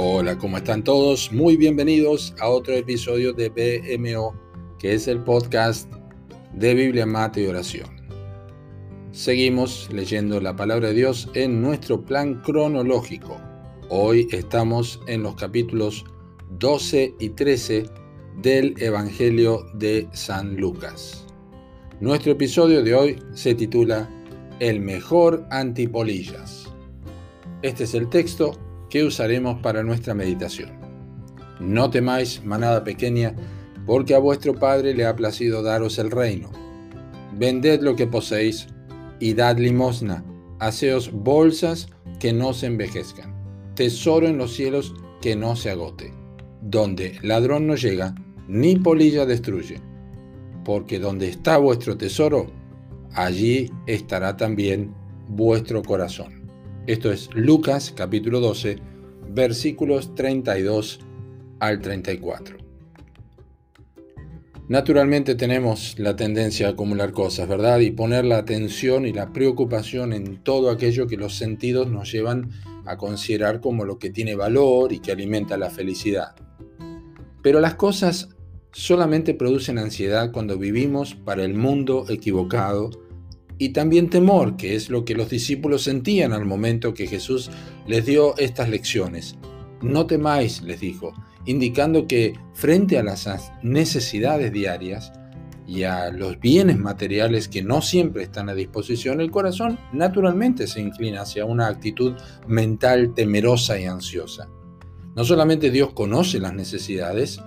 Hola, ¿cómo están todos? Muy bienvenidos a otro episodio de BMO, que es el podcast de Biblia, Mate y Oración. Seguimos leyendo la palabra de Dios en nuestro plan cronológico. Hoy estamos en los capítulos 12 y 13 del Evangelio de San Lucas. Nuestro episodio de hoy se titula El mejor antipolillas. Este es el texto que usaremos para nuestra meditación. No temáis, manada pequeña, porque a vuestro Padre le ha placido daros el reino. Vended lo que poseéis y dad limosna, haceos bolsas que no se envejezcan, tesoro en los cielos que no se agote, donde ladrón no llega, ni polilla destruye. Porque donde está vuestro tesoro, allí estará también vuestro corazón. Esto es Lucas capítulo 12, versículos 32 al 34. Naturalmente tenemos la tendencia a acumular cosas, ¿verdad? Y poner la atención y la preocupación en todo aquello que los sentidos nos llevan a considerar como lo que tiene valor y que alimenta la felicidad. Pero las cosas solamente producen ansiedad cuando vivimos para el mundo equivocado y también temor, que es lo que los discípulos sentían al momento que Jesús les dio estas lecciones. No temáis, les dijo, indicando que frente a las necesidades diarias y a los bienes materiales que no siempre están a disposición, el corazón naturalmente se inclina hacia una actitud mental temerosa y ansiosa. No solamente Dios conoce las necesidades,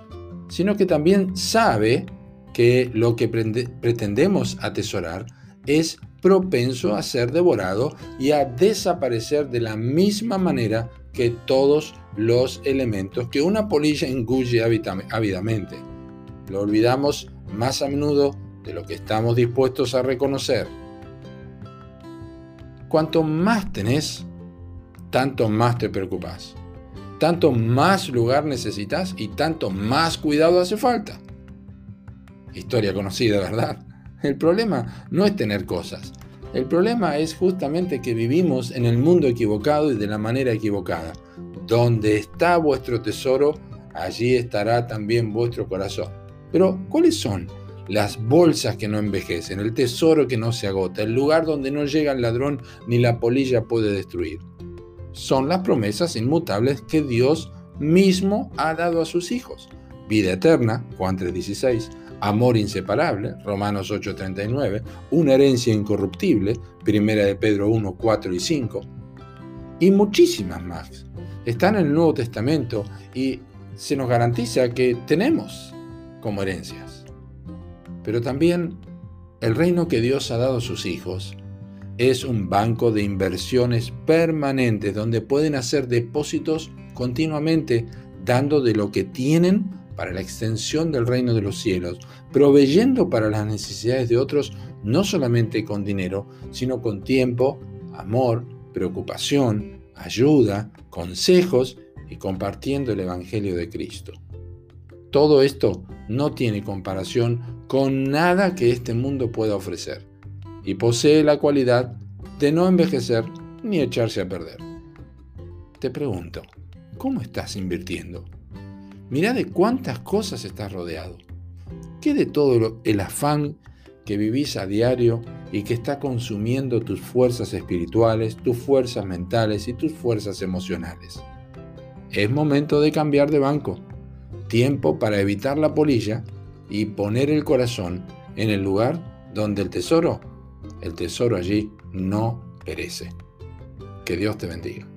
sino que también sabe que lo que pretendemos atesorar es propenso a ser devorado y a desaparecer de la misma manera que todos los elementos que una polilla engulle ávidamente. Lo olvidamos más a menudo de lo que estamos dispuestos a reconocer. Cuanto más tenés, tanto más te preocupas. Tanto más lugar necesitas y tanto más cuidado hace falta. Historia conocida, ¿verdad? El problema no es tener cosas. El problema es justamente que vivimos en el mundo equivocado y de la manera equivocada. Donde está vuestro tesoro, allí estará también vuestro corazón. Pero, ¿cuáles son las bolsas que no envejecen, el tesoro que no se agota, el lugar donde no llega el ladrón ni la polilla puede destruir? Son las promesas inmutables que Dios mismo ha dado a sus hijos. Vida eterna, Juan 3:16, amor inseparable, Romanos 8:39, una herencia incorruptible, Primera de Pedro 1, 4 y 5, y muchísimas más. Están en el Nuevo Testamento y se nos garantiza que tenemos como herencias. Pero también el reino que Dios ha dado a sus hijos es un banco de inversiones permanentes donde pueden hacer depósitos continuamente dando de lo que tienen para la extensión del reino de los cielos, proveyendo para las necesidades de otros no solamente con dinero, sino con tiempo, amor, preocupación, ayuda, consejos y compartiendo el Evangelio de Cristo. Todo esto no tiene comparación con nada que este mundo pueda ofrecer y posee la cualidad de no envejecer ni echarse a perder. Te pregunto, ¿cómo estás invirtiendo? Mirá de cuántas cosas estás rodeado. ¿Qué de todo el afán que vivís a diario y que está consumiendo tus fuerzas espirituales, tus fuerzas mentales y tus fuerzas emocionales? Es momento de cambiar de banco. Tiempo para evitar la polilla y poner el corazón en el lugar donde el tesoro, el tesoro allí no perece. Que Dios te bendiga.